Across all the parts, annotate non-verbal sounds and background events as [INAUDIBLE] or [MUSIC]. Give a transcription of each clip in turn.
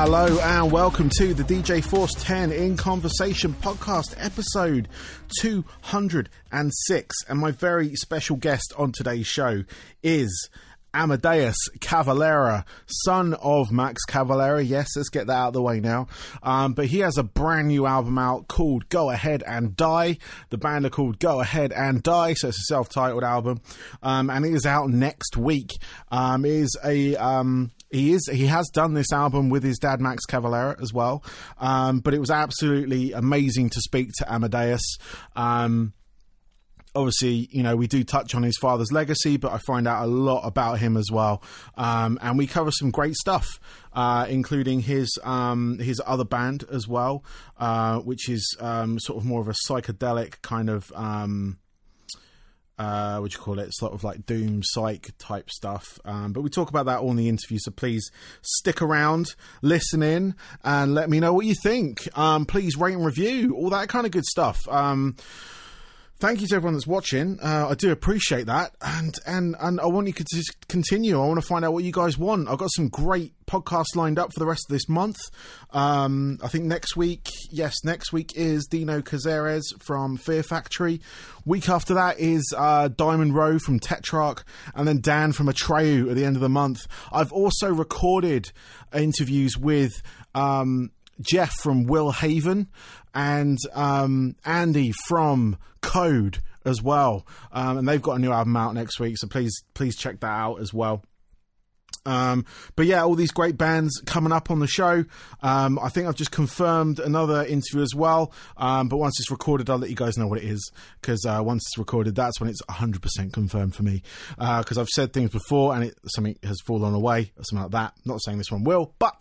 Hello and welcome to the DJ Force 10 in Conversation podcast, episode 206. And my very special guest on today's show is Amadeus Cavalera, son of Max Cavalera. Yes, let's get that out of the way now. Um, but he has a brand new album out called Go Ahead and Die. The band are called Go Ahead and Die, so it's a self titled album. Um, and it is out next week. Um, is a. Um, he is he has done this album with his dad Max Cavalera as well, um, but it was absolutely amazing to speak to Amadeus. Obviously, you know, we do touch on his father's legacy, but I find out a lot about him as well. Um, and we cover some great stuff, uh, including his um, his other band as well, uh, which is um, sort of more of a psychedelic kind of. Um, uh, what you call it? Sort of like doom psych type stuff. Um, but we talk about that all in the interview. So please stick around, listen in, and let me know what you think. Um, please rate and review, all that kind of good stuff. Um, thank you to everyone that's watching. Uh, I do appreciate that, and and and I want you to continue. I want to find out what you guys want. I've got some great podcasts lined up for the rest of this month. Um, I think next week, yes, next week is Dino Cazares from Fear Factory. Week after that is uh, Diamond Rowe from Tetrarch, and then Dan from Atreyu at the end of the month. I've also recorded interviews with. Um, Jeff from Will Haven and um, Andy from Code as well, um, and they've got a new album out next week. So please, please check that out as well. Um, but yeah, all these great bands coming up on the show. Um, I think I've just confirmed another interview as well. Um, but once it's recorded, I'll let you guys know what it is because uh, once it's recorded, that's when it's 100% confirmed for me. Because uh, I've said things before and it, something has fallen away or something like that. Not saying this one will, but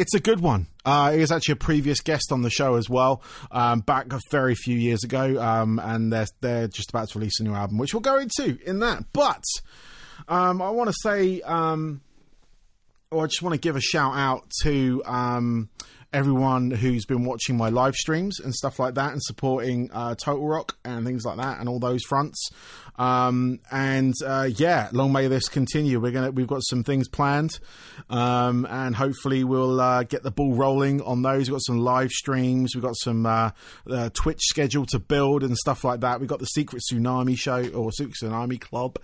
it's a good one. Uh, he was actually a previous guest on the show as well, um, back a very few years ago, um, and they're they're just about to release a new album, which we'll go into in that. But um, I want to say, um, or I just want to give a shout out to um, everyone who's been watching my live streams and stuff like that, and supporting uh, Total Rock and things like that, and all those fronts. Um, and uh, yeah, long may this continue. We're gonna we've got some things planned, um, and hopefully we'll uh, get the ball rolling on those. We've got some live streams. We've got some uh, uh Twitch schedule to build and stuff like that. We've got the Secret Tsunami show or Secret Tsunami Club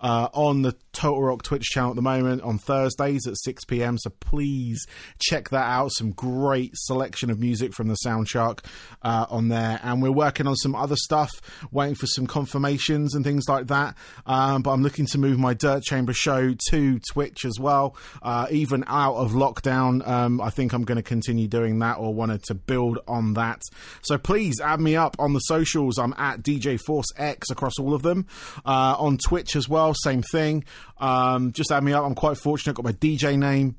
uh, on the Total Rock Twitch channel at the moment on Thursdays at six pm. So please check that out. Some great selection of music from the Soundshark uh, on there, and we're working on some other stuff. Waiting for some confirmations and things things like that. Um, but I'm looking to move my Dirt Chamber show to Twitch as well. Uh, even out of lockdown, um, I think I'm going to continue doing that or wanted to build on that. So please add me up on the socials. I'm at DJ Force X across all of them. Uh, on Twitch as well, same thing. Um, just add me up. I'm quite fortunate. Got my DJ name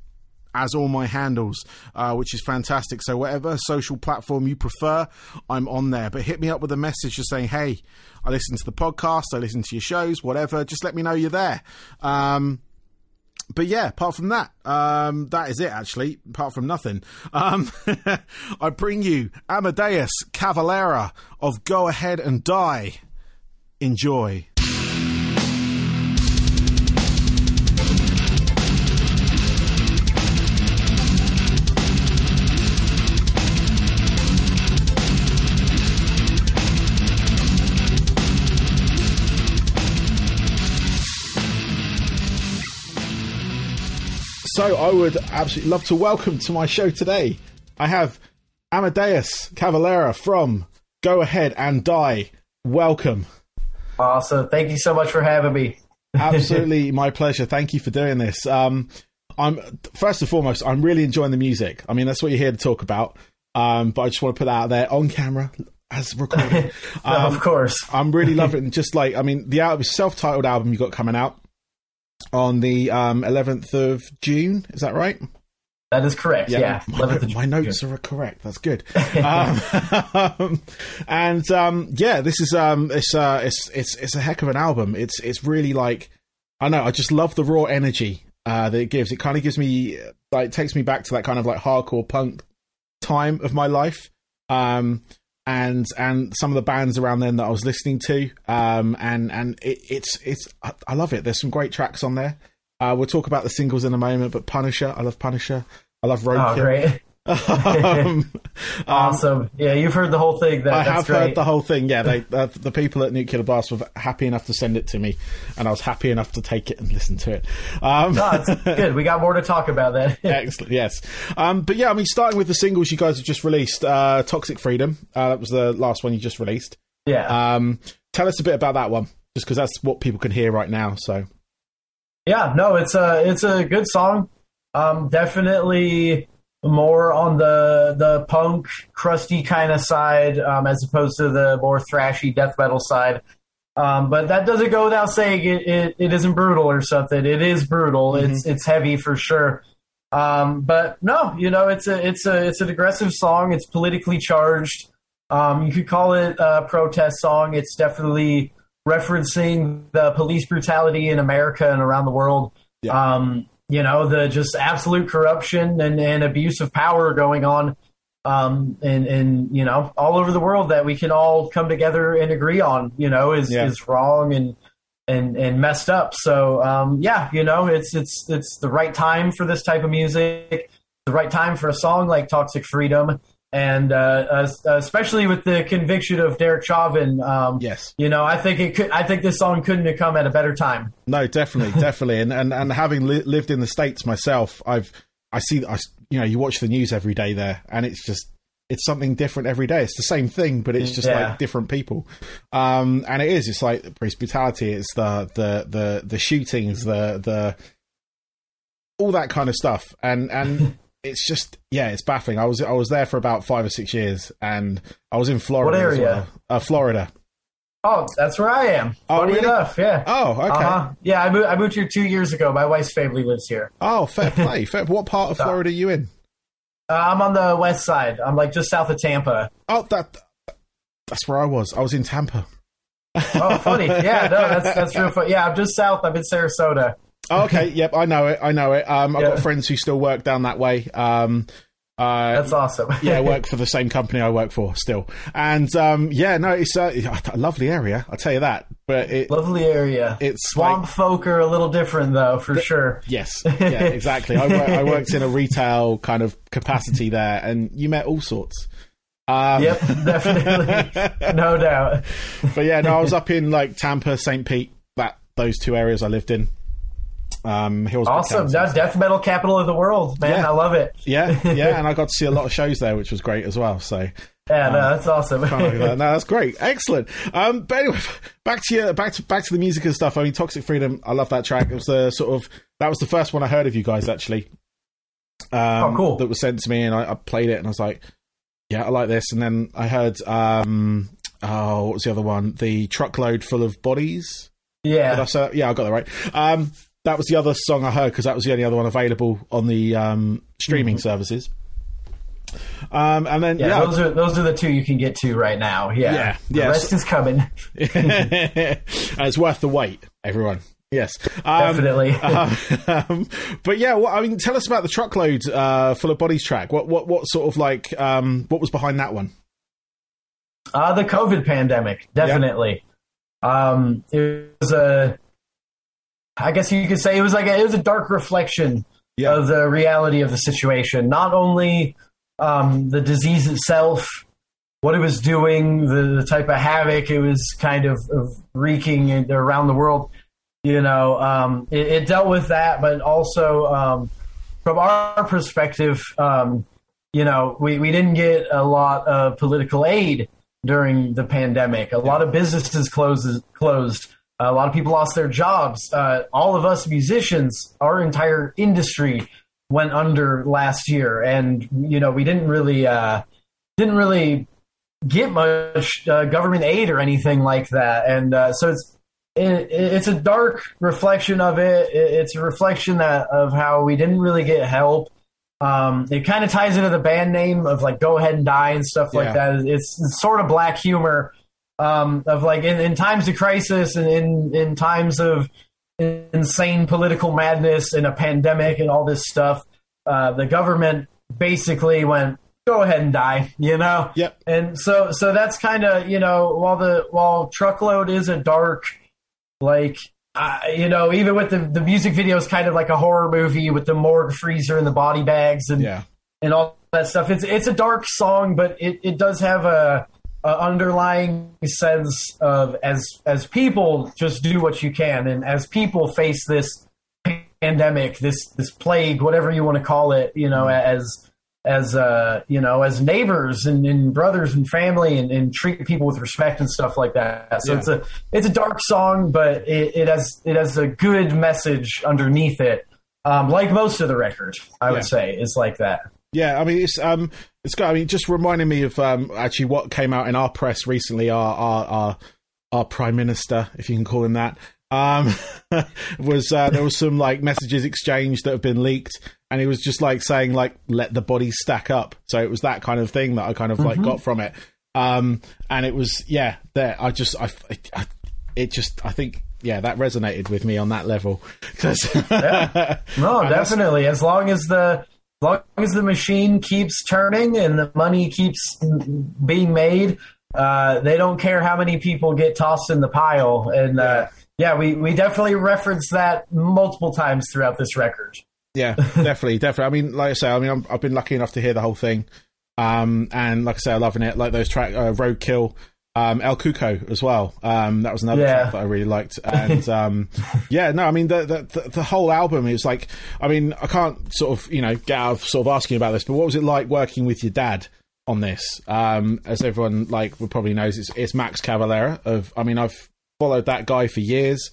as all my handles, uh, which is fantastic. So whatever social platform you prefer, I'm on there. But hit me up with a message just saying, "Hey, I listen to the podcast, I listen to your shows, whatever. Just let me know you're there." Um, but yeah, apart from that, um, that is it actually. Apart from nothing, um, [LAUGHS] I bring you Amadeus Cavalera of Go Ahead and Die. Enjoy. So I would absolutely love to welcome to my show today. I have Amadeus Cavalera from Go Ahead and Die. Welcome. Awesome. Thank you so much for having me. [LAUGHS] absolutely my pleasure. Thank you for doing this. Um, I'm first and foremost, I'm really enjoying the music. I mean, that's what you're here to talk about. Um, but I just want to put that out there on camera as recorded. [LAUGHS] Um, of course. I'm really loving [LAUGHS] just like I mean the album, self-titled album you got coming out on the um, 11th of June. Is that right? That is correct. Yeah, yeah. My, my, notes are correct. That's good. [LAUGHS] um, [LAUGHS] and um, yeah, this is um, it's uh, it's it's it's a heck of an album. It's it's really like I know. I just love the raw energy uh, that it gives. It kind of gives me like takes me back to that kind of like hardcore punk time of my life. Um, and and some of the bands around then that I was listening to. Um, and and it, it's it's I love it. There's some great tracks on there. Uh, we'll talk about the singles in a moment, but Punisher, I love Punisher. I love Roadkill. Oh. Um, [LAUGHS] awesome. Yeah, you've heard the whole thing. That, I have great. heard the whole thing. Yeah, they, [LAUGHS] uh, the people at Nuclear Blast were happy enough to send it to me, and I was happy enough to take it and listen to it. Um, No, it's [LAUGHS] good. We got more to talk about then. Excellent, yes. Um, but yeah, I mean, starting with the singles you guys have just released, uh, Toxic Freedom, uh, that was the last one you just released. yeah. Um, tell us a bit about that one, just because that's what people can hear right now. So, Yeah, no, it's a it's a good song. Um, definitely more on the the punk, crusty kind of side, um, as opposed to the more thrashy death metal side. Um, but that doesn't go without saying it, it, it isn't brutal or something. It is brutal. It's it's heavy for sure. Um, but no, you know, it's a it's a it's an aggressive song. It's politically charged. Um, you could call it a protest song. It's definitely referencing the police brutality in America and around the world. Yeah. Um, you know, the just absolute corruption and, and abuse of power going on um, and, and, you know, all over the world that we can all come together and agree on, you know, is, Yeah. is wrong and, and, and messed up. So, um, yeah, you know, it's, it's, it's the right time for this type of music, the right time for a song like Toxic Freedom. And uh, uh, especially with the conviction of Derek Chauvin, um, yes. you know, I think it could. I think this song couldn't have come at a better time. No, definitely, [LAUGHS] definitely. And, and, and having li- lived in the States myself, I've, I see, I, you know, you watch the news every day there, and it's just, it's something different every day. It's the same thing, but it's just Yeah. like different people. Um, and it is. It's like police brutality. It's the the the the shootings, the the all that kind of stuff. And and [LAUGHS] it's just yeah, it's baffling. I was I was there for about five or six years, and I was in Florida. What area? well. Uh, Florida. Oh, that's where I am. Oh, Funny really? enough, yeah. Oh, okay. Uh-huh. Yeah, I moved, I moved here two years ago. My wife's family lives here. Oh, fair [LAUGHS] play. fair. What part of Florida are you in? Uh, I'm on the west side. I'm like just south of Tampa. Oh, that that's where I was. I was in Tampa. Oh, funny. Yeah, no, that's that's real fun. Yeah, I'm just south. I'm in Sarasota. Oh, okay, yep, I know it. I know it. Um, I've Yeah. got friends who still work down that way. Um, uh, That's awesome. [LAUGHS] yeah, I work for the same company I work for still, and um, yeah, no, it's uh, a lovely area. I'll tell you that. But it, Lovely area. It's swamp like- folk are a little different though, for sure. yes, [LAUGHS] yeah, exactly. I, wor- I worked in a retail kind of capacity there, and you met all sorts. Um, Yep, definitely, [LAUGHS] no doubt. but yeah, no, I was up in like Tampa, St. Pete, that those two areas I lived in. Um, Hillsborough Awesome. County. No, death metal capital of the world, man. Yeah. I love it. Yeah, yeah, [LAUGHS] and I got to see a lot of shows there, which was great as well. So Yeah, no, that's awesome. Can't argue that. no, that's great, excellent. Um, but anyway, [LAUGHS] back to your back to back to the music and stuff. I mean, Toxic Freedom, I love that track. It was the sort of that was the first one I heard of you guys actually. Um, Oh, cool. That was sent to me, and I, I played it, and I was like, yeah, I like this. And then I heard, um, oh, what was the other one? The truckload full of bodies. I yeah. that? Yeah, I got that right. Um, that was the other song I heard because that was the only other one available on the um, streaming services. Um, and then Mm-hmm. Yeah, yeah, those are those are the two you can get to. right now. Yeah, Yeah, the yeah, rest so- is coming. [LAUGHS] it's worth the wait, everyone. Yes, um, Definitely. [LAUGHS] um, but yeah, well, I mean, tell us about the truckload uh, full of bodies track. What, what, what sort of like, um, what was behind that one? Uh, the COVID pandemic, definitely. Um, it was a, I guess you could say it was like a, it was a dark reflection Yeah. of the reality of the situation. Not only um, the disease itself, what it was doing, the, the type of havoc it was kind of, of wreaking around the world. You know, um, it, it dealt with that, but also um, from our perspective, um, you know, we, we didn't get a lot of political aid during the pandemic. A lot of businesses closed. closed. A lot of people lost their jobs. Uh, all of us musicians, our entire industry went under last year, and you know we didn't really uh, didn't really get much uh, government aid or anything like that. And uh, so it's it, it's a dark reflection of it. It- It's a reflection that of how we didn't really get help. Um, it kind of ties into the band name of like "Go Ahead and Die" and stuff like Yeah. that. It's, it's sort of black humor um, of like in, in times of crisis and in in times of insane political madness and a pandemic and all this stuff. Uh, the government basically went, "Go ahead and die," [LAUGHS] you know. Yep. And so so that's kind of you know while the while truckload is a dark like uh, you know, even with the the music video is kind of like a horror movie with the morgue freezer and the body bags and Yeah. and all that stuff. It's it's a dark song, but it, it does have a, a underlying sense of as as people just do what you can, and as people face this pandemic, this this plague, whatever you want to call it, you know, as as uh you know as neighbors and, and brothers and family and, and treat people with respect and stuff like that. So Yeah. it's a it's a dark song but it, it has it has a good message underneath it. Um like most of the record i Yeah. would say is like that Yeah, I mean it's um it's got I mean just reminding me of um actually what came out in our press recently our our our, our prime minister if you can call him that um [LAUGHS] was uh, there was some like messages exchanged that have been leaked and he was just like saying like let the bodies stack up. So it was that kind of thing that I kind of like got from it. Um and it was yeah there I just I, I it just I think yeah that resonated with me on that level. [LAUGHS] 'Cause- no definitely as long as the long as the machine keeps turning and the money keeps being made uh, they don't care how many people get tossed in the pile and uh, yeah we, we definitely reference that multiple times throughout this record Yeah, [LAUGHS] definitely, definitely. I mean, like I say, I mean, I'm, I've been lucky enough to hear the whole thing, um, and like I say, I'm loving it. Like those track, uh, Roadkill, um, El Cuco as well. Um, that was another Yeah. track that I really liked, and [LAUGHS] um, yeah, no, I mean, the, the the whole album is like, I mean, I can't sort of you know get out of sort of asking about this, but what was it like working with your dad? On this, um, as everyone like would probably knows, it's, it's Max Cavalera. Of, I mean, I've followed that guy for years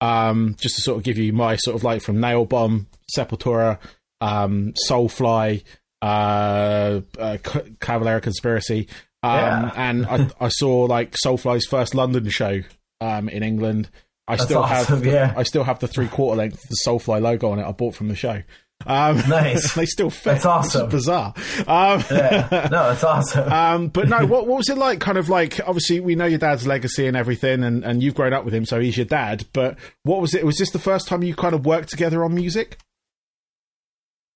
um, just to sort of give you my sort of like from Nail Bomb, Sepultura, um, Soulfly, uh, uh, Cavalera Conspiracy, um, Yeah. and I, I saw like Soulfly's first London show um, in England. I That's still awesome, have the, yeah. I still have the three quarter length the Soulfly logo on it. I bought from the show. Um, [LAUGHS] Nice. they still fit. That's awesome. Bizarre. Um, yeah no that's awesome [LAUGHS] um, but no, what what was it like? Kind of like obviously we know your dad's legacy and everything, and, and you've grown up with him, so he's your dad. But what was it? Was this the first time you kind of worked together on music?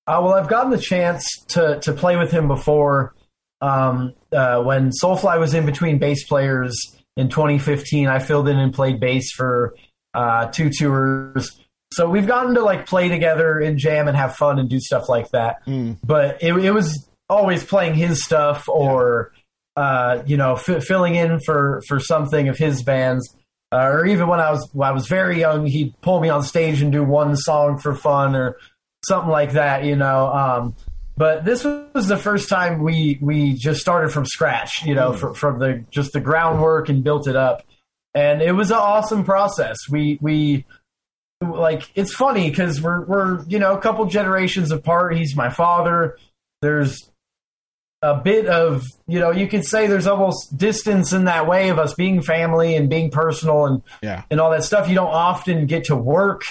Uh, well, I've gotten the chance to to play with him before. Um, uh, when Soulfly was in between bass players in 2015, I filled in and played bass for uh, two tours. So we've gotten to like play together and jam and have fun and do stuff like that. But it, it was always playing his stuff or uh, you know f- filling in for for something of his bands. Uh, or even when I was when I was very young, he'd pull me on stage and do one song for fun or something like that, you know. Um, but this was the first time we we just started from scratch, you know, hmm. fr- from the just the groundwork and built it up, and it was an awesome process. We we like it's funny because we're we're you know a couple generations apart. He's my father. There's a bit of you know you could say there's almost distance in that way of us being family and being personal and Yeah, and all that stuff. You don't often get to work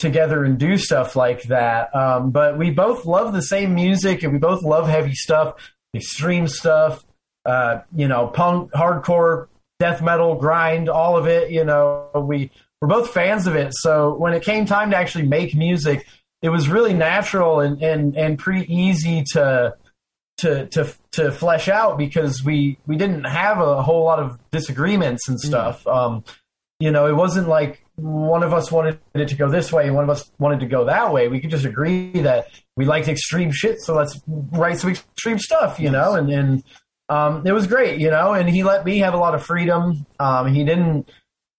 together and do stuff like that. Um, but we both love the same music and we both love heavy stuff, extreme stuff, uh, you know, punk, hardcore, death metal, grind, all of it. You know, we we're both fans of it. So when it came time to actually make music, it was really natural and and and pretty easy to to to to flesh out because we we didn't have a whole lot of disagreements and stuff. Um, you know, it wasn't like one of us wanted it to go this way and one of us wanted to go that way. We could just agree that we liked extreme shit, so let's write some extreme stuff, you know, and and um, it was great, you know, and he let me have a lot of freedom. Um, he didn't,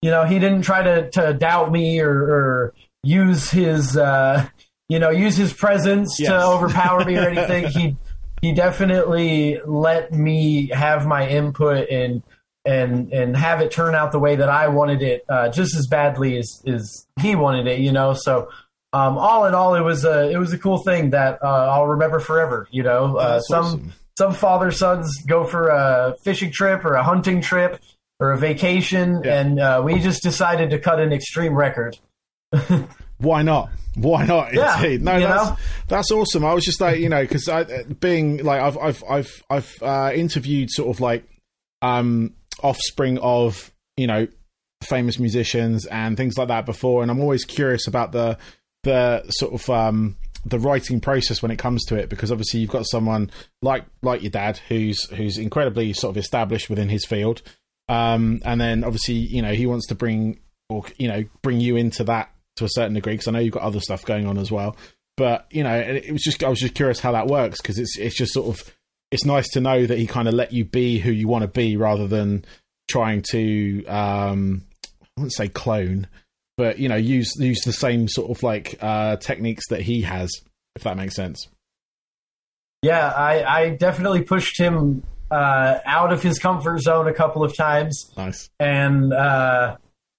you know, he didn't try to, to doubt me or, or use his, uh, you know, use his presence Yes. to overpower me or anything. [LAUGHS] he he definitely let me have my input and and and have it turn out the way that I wanted it, uh, just as badly as, as he wanted it, you know. So, um, all in all, it was a it was a cool thing that uh, I'll remember forever. You know, uh, some awesome. some father sons go for a fishing trip or a hunting trip or a vacation, Yeah. and uh, we just decided to cut an extreme record. [LAUGHS] why not? Why not? Yeah, [LAUGHS] Indeed. No, that's know? that's awesome. I was just like, you know, because I being like I've I've I've I've uh, interviewed sort of like um offspring of you know famous musicians and things like that before, and I'm always curious about the the sort of um the writing process when it comes to it because obviously you've got someone like like your dad who's who's incredibly sort of established within his field um and then obviously you know he wants to bring or you know bring you into that to a certain degree because I know you've got other stuff going on as well. But you know, it, was just I was just curious how that works because it's it's just sort of it's nice to know that he kind of let you be who you want to be rather than trying to um, I wouldn't say clone, but you know use use the same sort of like uh, techniques that he has, if that makes sense. Yeah, I, I definitely pushed him uh, out of his comfort zone a couple of times. Nice. And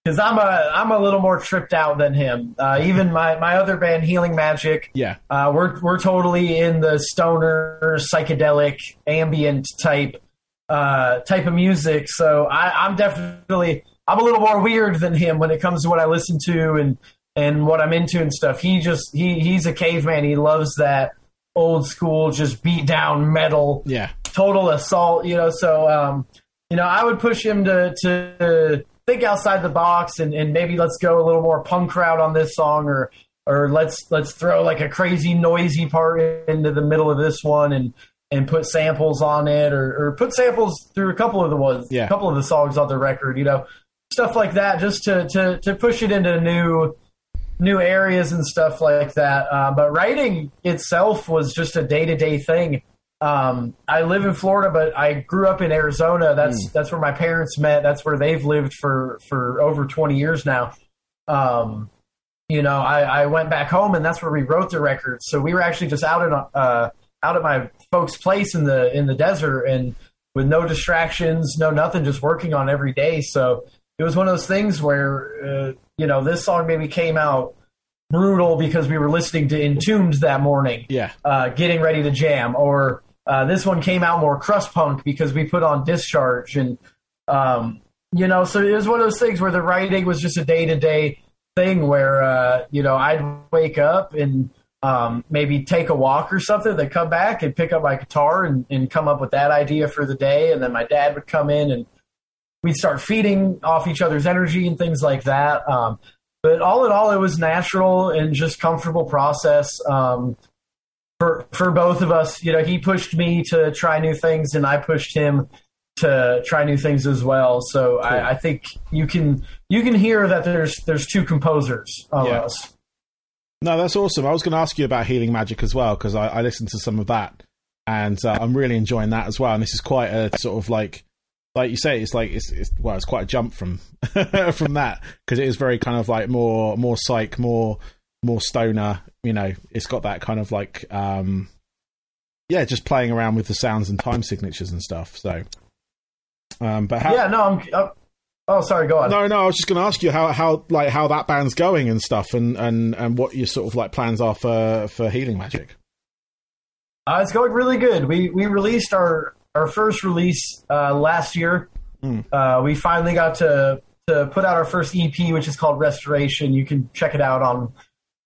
because I'm a I'm a little more tripped out than him. Uh, even my, my other band, Healing Magic, Yeah. uh, we're we're totally in the stoner, psychedelic, ambient type uh, type of music. So I, I'm definitely I'm a little more weird than him when it comes to what I listen to and and what I'm into and stuff. He just he he's a caveman. He loves that old school, just beat down metal Yeah. total assault, you know. So, um, you know, I would push him to to think outside the box and, and maybe let's go a little more punk route on this song, or or let's let's throw like a crazy noisy part into the middle of this one and and put samples on it, or, or put samples through a couple of the ones, Yeah. a couple of the songs on the record, you know, stuff like that, just to to to push it into new new areas and stuff like that. Uh, but writing itself was just a day to day thing. Um, I live in Florida, but I grew up in Arizona. That's that's where my parents met. That's where they've lived for for over twenty years now. Um, you know, I, I went back home, and that's where we wrote the record. So we were actually just out at uh, out at my folks' place in the in the desert, and with no distractions, no nothing, just working on every day. So it was one of those things where uh, you know this song maybe came out brutal because we were listening to Entombed that morning Yeah. uh, getting ready to jam, or uh, this one came out more crust punk because we put on Discharge, and um, you know, so it was one of those things where the writing was just a day to day thing where uh, you know I'd wake up and um, maybe take a walk or something, then come back and pick up my guitar and, and come up with that idea for the day, and then my dad would come in and we'd start feeding off each other's energy and things like that. Um, but all in all, it was natural and just comfortable process um, for for both of us. You know, he pushed me to try new things, and I pushed him to try new things as well. So I, I think you can you can hear that there's there's two composers of Yeah. us. No, that's awesome. I was going to ask you about Healing Magic as well because I, I listened to some of that, and uh, I'm really enjoying that as well. And this is quite a sort of like, like you say, it's like it's, it's well, it's quite a jump from [LAUGHS] from that because it is very kind of like more more psych, more more stoner. You know, it's got that kind of like, um yeah, just playing around with the sounds and time signatures and stuff. So, um, but how, Yeah, no, I'm. Uh, oh, sorry, go on. no, no, I was just going to ask you how, how like how that band's going and stuff, and, and, and what your sort of like plans are for, for Healing Magic. Uh, it's going really good. We we released our our first release uh, last year. Mm. Uh, we finally got to to put out our first EP, which is called Restoration. You can check it out on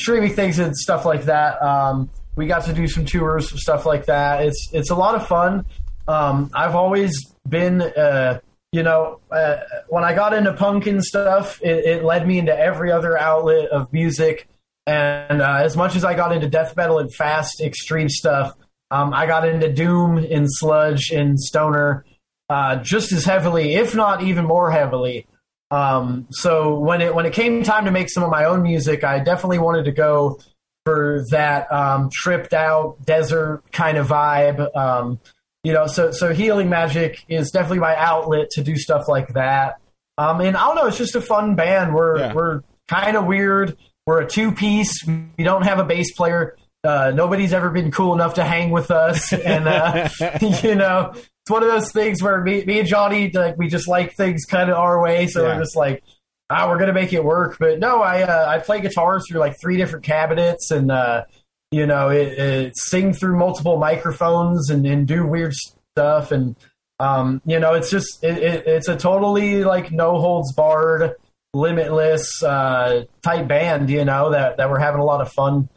streaming things and stuff like that. Um, we got to do some tours, and stuff like that. It's it's a lot of fun. Um, I've always been, uh, you know, uh, when I got into punk and stuff, it, it led me into every other outlet of music. And uh, as much as I got into death metal and fast, extreme stuff, um, I got into doom and sludge and stoner uh, just as heavily, if not even more heavily. Um, so when it when it came time to make some of my own music, I definitely wanted to go for that um, tripped out desert kind of vibe. Um, you know, so so healing magic is definitely my outlet to do stuff like that. Um, and I don't know, it's just a fun band. We're Yeah. we're kind of weird. We're a two piece. We don't have a bass player. Uh, nobody's ever been cool enough to hang with us, [LAUGHS] and uh, [LAUGHS] you know, it's one of those things where me, me and Johnny, like, we just like things kind of our way, so Yeah. we're just like, ah, we're gonna make it work. But no, I uh, I play guitars through like three different cabinets, and uh, you know, it, it sing through multiple microphones and, and do weird stuff, and um, you know, it's just it, it, it's a totally like no holds barred, limitless uh, type band, you know, that that we're having a lot of fun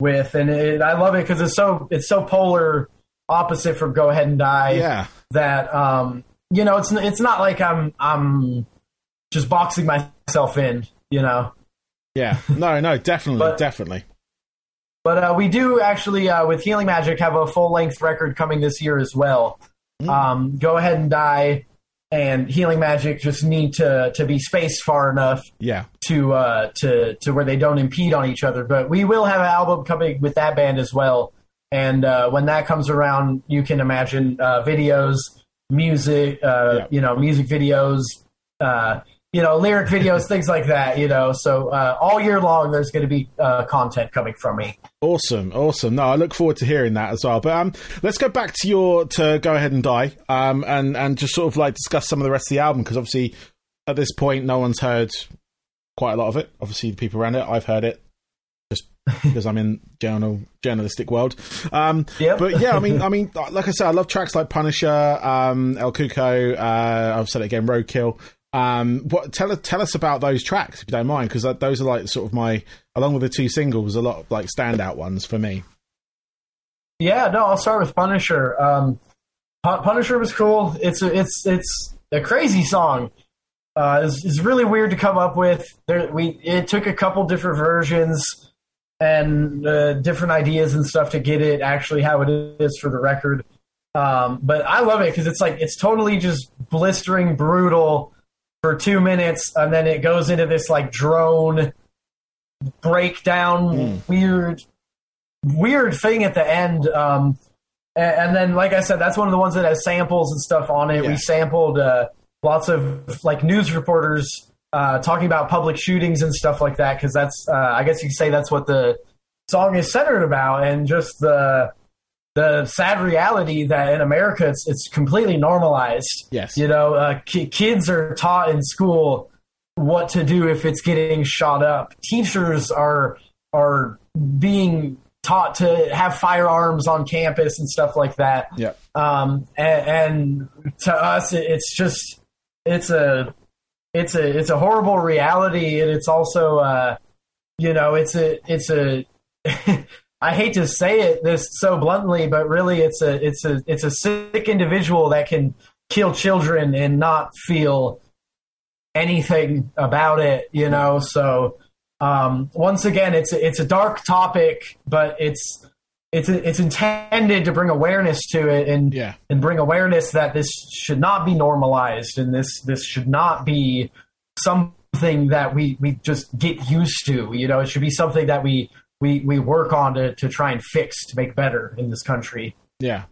with, and it, I love it because it's so it's so polar opposite from Go Ahead and Die Yeah, that um, you know it's it's not like I'm I'm just boxing myself in, you know. yeah. No, no, definitely, But- definitely. But uh, we do actually, uh, with Healing Magic, have a full length record coming this year as well. Um, Go Ahead and Die and Healing Magic just need to to be spaced far enough Yeah. to uh, to to where they don't impede on each other. But we will have an album coming with that band as well. And uh, when that comes around, you can imagine uh, videos, music, uh, Yeah. you know, music videos, uh, you know, lyric videos, things like that. You know, so uh, all year long, there's going to be uh, content coming from me. Awesome, awesome. No, I look forward to hearing that as well. But um, let's go back to your to go ahead and die, um, and and just sort of like discuss some of the rest of the album because obviously at this point no one's heard quite a lot of it. Obviously, the people around it, I've heard it just [LAUGHS] because I'm in journal journalistic world. Um, Yep. but yeah, I mean, [LAUGHS] I mean, like I said, I love tracks like Punisher, um, El Cuco. Uh, I've said it again, Roadkill. Um, what tell us tell us about those tracks if you don't mind, because those are like sort of my along with the two singles, a lot of like standout ones for me. Yeah, no, I'll start with Punisher. Um, Punisher was cool. It's a, it's it's a crazy song. Uh, it's, it's really weird to come up with. There, we it took a couple different versions and uh, different ideas and stuff to get it actually how it is for the record. Um, but I love it because it's like it's totally just blistering brutal for two minutes, and then it goes into this like drone breakdown, weird weird thing at the end. Um, a- and, then, like I said, that's one of the ones that has samples and stuff on it. Yeah. We sampled uh, lots of like news reporters uh, talking about public shootings and stuff like that because that's, uh, I guess you could say that's what the song is centered about, and just the the sad reality that in America it's it's completely normalized. Yes. you know, uh, ki- kids are taught in school what to do if it's getting shot up. Teachers are are being taught to have firearms on campus and stuff like that. Yeah. Um, and, and to us, it, it's just it's a it's a it's a horrible reality, and it's also uh, you know it's a it's a [LAUGHS] I hate to say it this so bluntly, but really it's a it's a it's a sick individual that can kill children and not feel anything about it, you know. So um, once again, it's a, it's a dark topic, but it's it's it's intended to bring awareness to it and Yeah. and bring awareness that this should not be normalized and this this should not be something that we we just get used to. You know, it should be something that we we we work on to to try and fix to make better in this country. Yeah.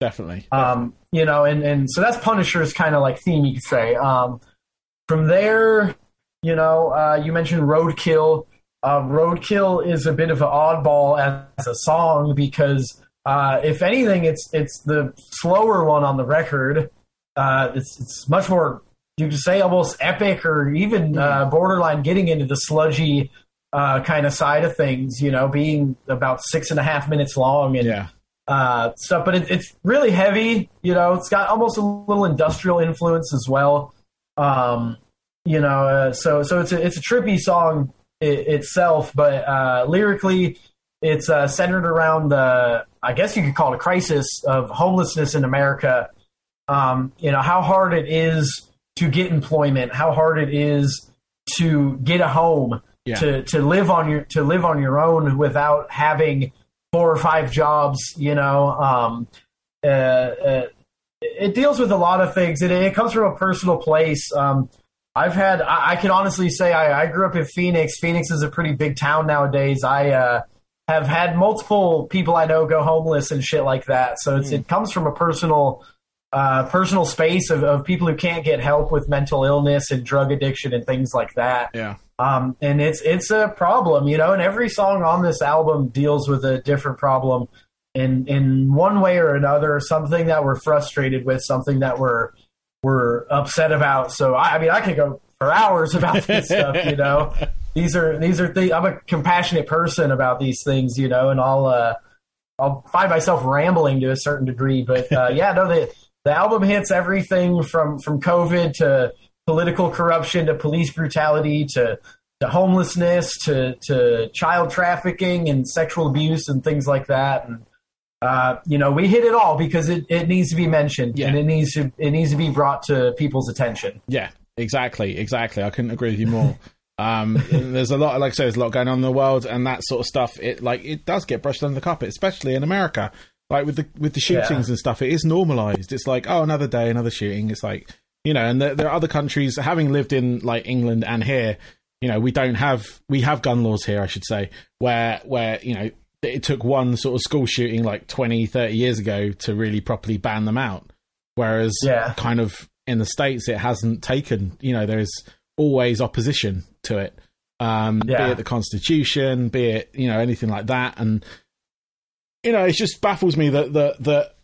Definitely. Um, you know, and, and so that's Punisher's kind of like theme, you could say. Um, from there, you know, uh, you mentioned Roadkill. Uh, Roadkill is a bit of an oddball as a song because, uh, if anything, it's it's the slower one on the record. Uh, it's it's much more you could say almost epic or even uh, borderline getting into the sludgy uh, kind of side of things. You know, being about six and a half minutes long and Yeah. uh, stuff, but it, it's really heavy. You know, it's got almost a little industrial influence as well. Um, you know, uh, so so it's a it's a trippy song i itself, but uh, lyrically, it's uh, centered around the I guess you could call it a crisis of homelessness in America. Um, you know how hard it is to get employment, how hard it is to get a home, Yeah. to to live on your to live on your own without having four or five jobs. You know, um, uh, uh, it deals with a lot of things, and it comes from a personal place. Um, I've had, I, I can honestly say, I, I grew up in Phoenix. Phoenix is a pretty big town nowadays. I uh, have had multiple people I know go homeless and shit like that. So it's, it comes from a personal, uh, personal space of, of people who can't get help with mental illness and drug addiction and things like that. Yeah. Um, and it's it's a problem, you know. And every song on this album deals with a different problem, in in one way or another. Something that we're frustrated with, something that we're we're upset about. So I, I mean, I could go for hours about this [LAUGHS] stuff, you know. These are these are things. I'm a compassionate person about these things, you know, and I'll uh, I'll find myself rambling to a certain degree. But uh, yeah, no, the the album hits everything from from COVID to political corruption to police brutality to to homelessness to to child trafficking and sexual abuse and things like that. And uh, you know, we hit it all because it, it needs to be mentioned Yeah. and it needs to it needs to be brought to people's attention. Yeah, exactly, exactly. I couldn't agree with you more. [LAUGHS] Um, there's a lot, like I say, there's a lot going on in the world, and that sort of stuff. It like it does get brushed under the carpet, especially in America. Like with the with the shootings Yeah. and stuff, it is normalized. It's like, oh, another day, another shooting. It's like you know, and there, there are other countries. Having lived in like England and here, you know, we don't have we have gun laws here, I should say, where where you know it took one sort of school shooting like 20, 30 years ago to really properly ban them out. Whereas, Yeah. kind of in the states, it hasn't taken. You know, there's always opposition to it. Um, Yeah. Be it the Constitution, be it you know anything like that, and you know, it just baffles me that that that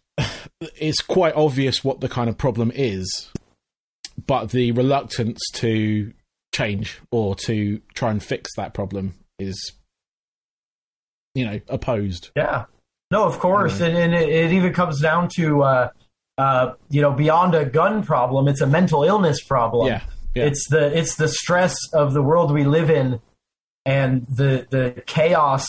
it's quite obvious what the kind of problem is, but the reluctance to change or to try and fix that problem is, you know, opposed. Yeah. No, of course, and, and it, it even comes down to uh, uh, you know beyond a gun problem, it's a mental illness problem. Yeah, yeah. It's the it's the stress of the world we live in, and the the chaos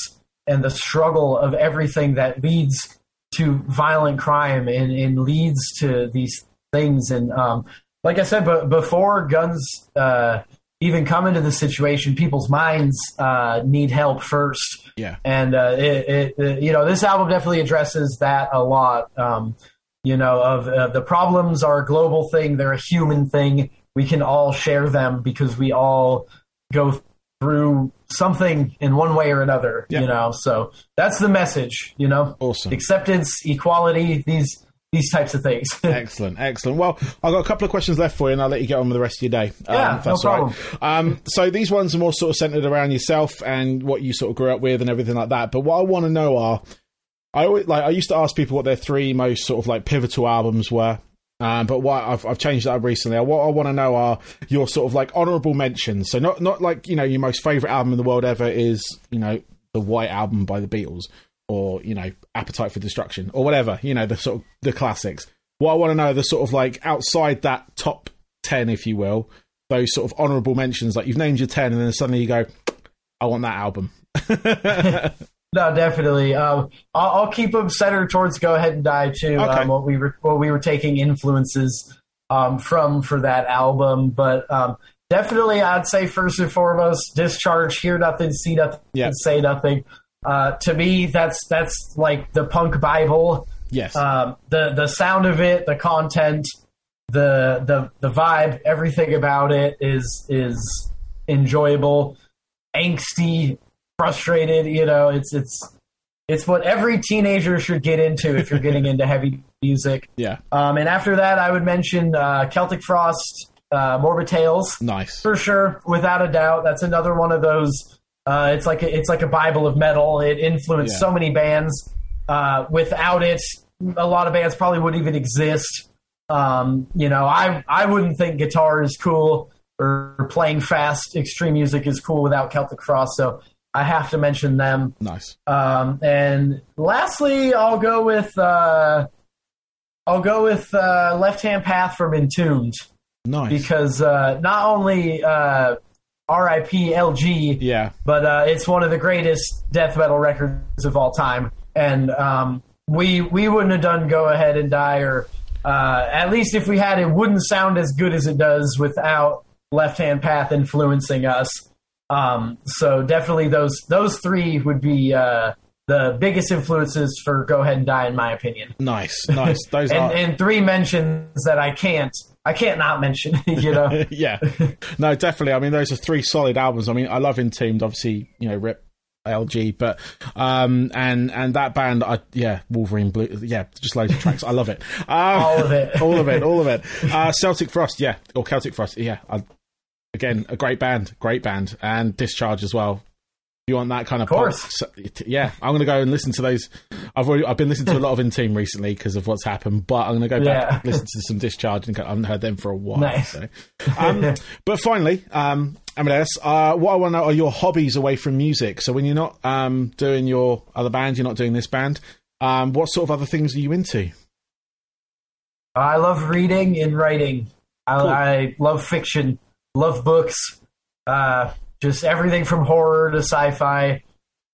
and the struggle of everything that leads to violent crime and, and leads to these things. And um, like I said, but before guns uh, even come into the situation, people's minds uh, need help first. Yeah, and uh, it, it, it- you know this album definitely addresses that a lot. Um, you know of uh, the problems are a global thing. They're a human thing. We can all share them because we all go through something in one way or another Yeah. you know so that's the message you know awesome. acceptance equality these these types of things [LAUGHS] Excellent, excellent. Well, I've got a couple of questions left for you, and I'll let you get on with the rest of your day. Yeah, if that's no all right. Um, so these ones are more sort of centered around yourself and what you sort of grew up with and everything like that. But what I want to know are, I always, like I used to ask people what their three most sort of like pivotal albums were. Um, but what I've, I've changed that recently. What I want to know are your sort of like honorable mentions. So not not like you know your most favorite album in the world ever is you know the White Album by the Beatles or you know Appetite for Destruction or whatever you know the sort of the classics. What I want to know are the sort of like outside that top ten, if you will, those sort of honorable mentions. Like you've named your ten, and then suddenly you go, I want that album. [LAUGHS] [LAUGHS] No, definitely. Um, I'll, I'll keep them centered towards "Go Ahead and Die" too. Okay. Um, what we were what we were taking influences um, from for that album, but um, definitely, I'd say first and foremost, "Discharge." Hear nothing, see nothing, Yeah. say nothing. Uh, to me, that's that's like the punk bible. yes, Um, the the sound of it, the content, the the the vibe, everything about it is is enjoyable, angsty, frustrated. You know, it's it's it's what every teenager should get into if you're getting [LAUGHS] into heavy music. yeah, Um, and after that, I would mention uh, Celtic Frost, uh, Morbid Tales nice. for sure, without a doubt. That's another one of those. Uh, it's like a, it's like a Bible of metal. It influenced Yeah. so many bands. Uh, without it, a lot of bands probably wouldn't even exist. Um, you know, I I wouldn't think guitar is cool or playing fast extreme music is cool without Celtic Frost. So I have to mention them. Nice. Um, and lastly, I'll go with uh, I'll go with uh, Left Hand Path from Entombed Nice. because uh, not only uh, RIP LG, yeah. but uh, it's one of the greatest death metal records of all time. And um, we we wouldn't have done Go Ahead and Die, or uh, at least if we had, it wouldn't sound as good as it does without Left Hand Path influencing us. Um, so definitely those those three would be uh, the biggest influences for Go Ahead and Die, in my opinion. Nice. Nice. [LAUGHS] Those And, are. and three mentions that I can't I can't not mention. [LAUGHS] You know. [LAUGHS] yeah. No, definitely. I mean, those are three solid albums. I mean, I love Entombed, obviously, you know, Rip LG, but um and and that band I yeah, Wolverine Blue yeah, just loads of tracks. I love it. Um, All of it. all of it, all of it. Uh Celtic Frost, yeah, or Celtic Frost, yeah. I, again, a great band, great band and Discharge as well. If you want that kind of, Of course. pop- so- yeah, I'm going to go and listen to those. I've already, I've been listening to a lot of Entombed recently because of what's happened, but I'm going to go back Yeah. and listen to some Discharge and I haven't heard them for a while. Nice. so. um, [LAUGHS] but finally, um, Amadeus, uh, what I want to know are your hobbies away from music. So when you're not um, doing your other band, you're not doing this band. Um, what sort of other things are you into? I love reading and writing. I, Cool. I love fiction, love books, uh, just everything from horror to sci-fi,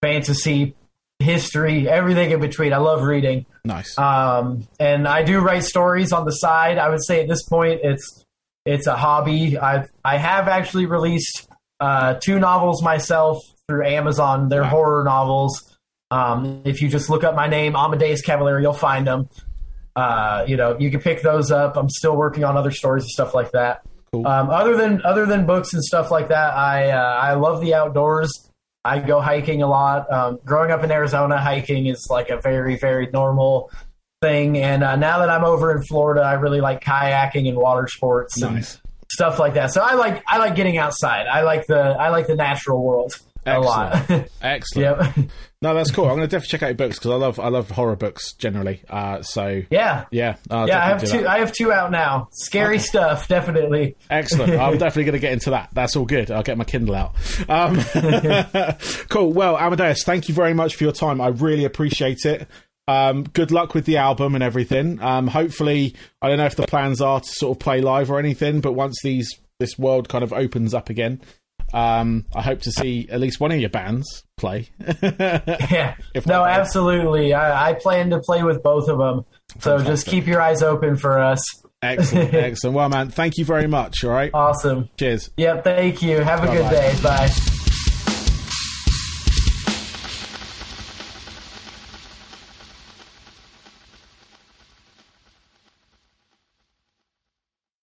fantasy, history, everything in between. I love reading, Nice. um, and I do write stories on the side. I would say at this point, it's it's a hobby. I've I have actually released uh, two novels myself through Amazon. They're Wow. horror novels. Um, if you just look up my name, Amadeus Cavalera, you'll find them. uh, you know, you can pick those up. I'm still working on other stories and stuff like that. Cool. Um, other than other than books and stuff like that, I uh, I love the outdoors. I go hiking a lot. Um, growing up in Arizona, hiking is like a very very normal thing. And uh, now that I'm over in Florida, I really like kayaking and water sports and stuff like that. So I like I like getting outside. I like the I like the natural world a lot. Excellent. [LAUGHS] yep. [LAUGHS] No, that's cool. I'm going to definitely check out your books because I love I love horror books generally. Uh, so Yeah. yeah, I'll Yeah, I have two. I have two out now. Scary stuff, definitely. Excellent. I'm [LAUGHS] definitely going to get into that. That's all good. I'll get my Kindle out. Um, cool. Well, Amadeus, thank you very much for your time. I really appreciate it. Um, good luck with the album and everything. Um, hopefully, I don't know if the plans are to sort of play live or anything, but once these this world kind of opens up again, um, I hope to see at least one of your bands play. [LAUGHS] Yeah. [LAUGHS] No, absolutely. I, I plan to play with both of them. So just keep your eyes open for us. excellent, [LAUGHS] excellent. Well, man, thank you very much. All right. Awesome. Cheers. Yep. Thank you. Have a Bye-bye. good day. Bye.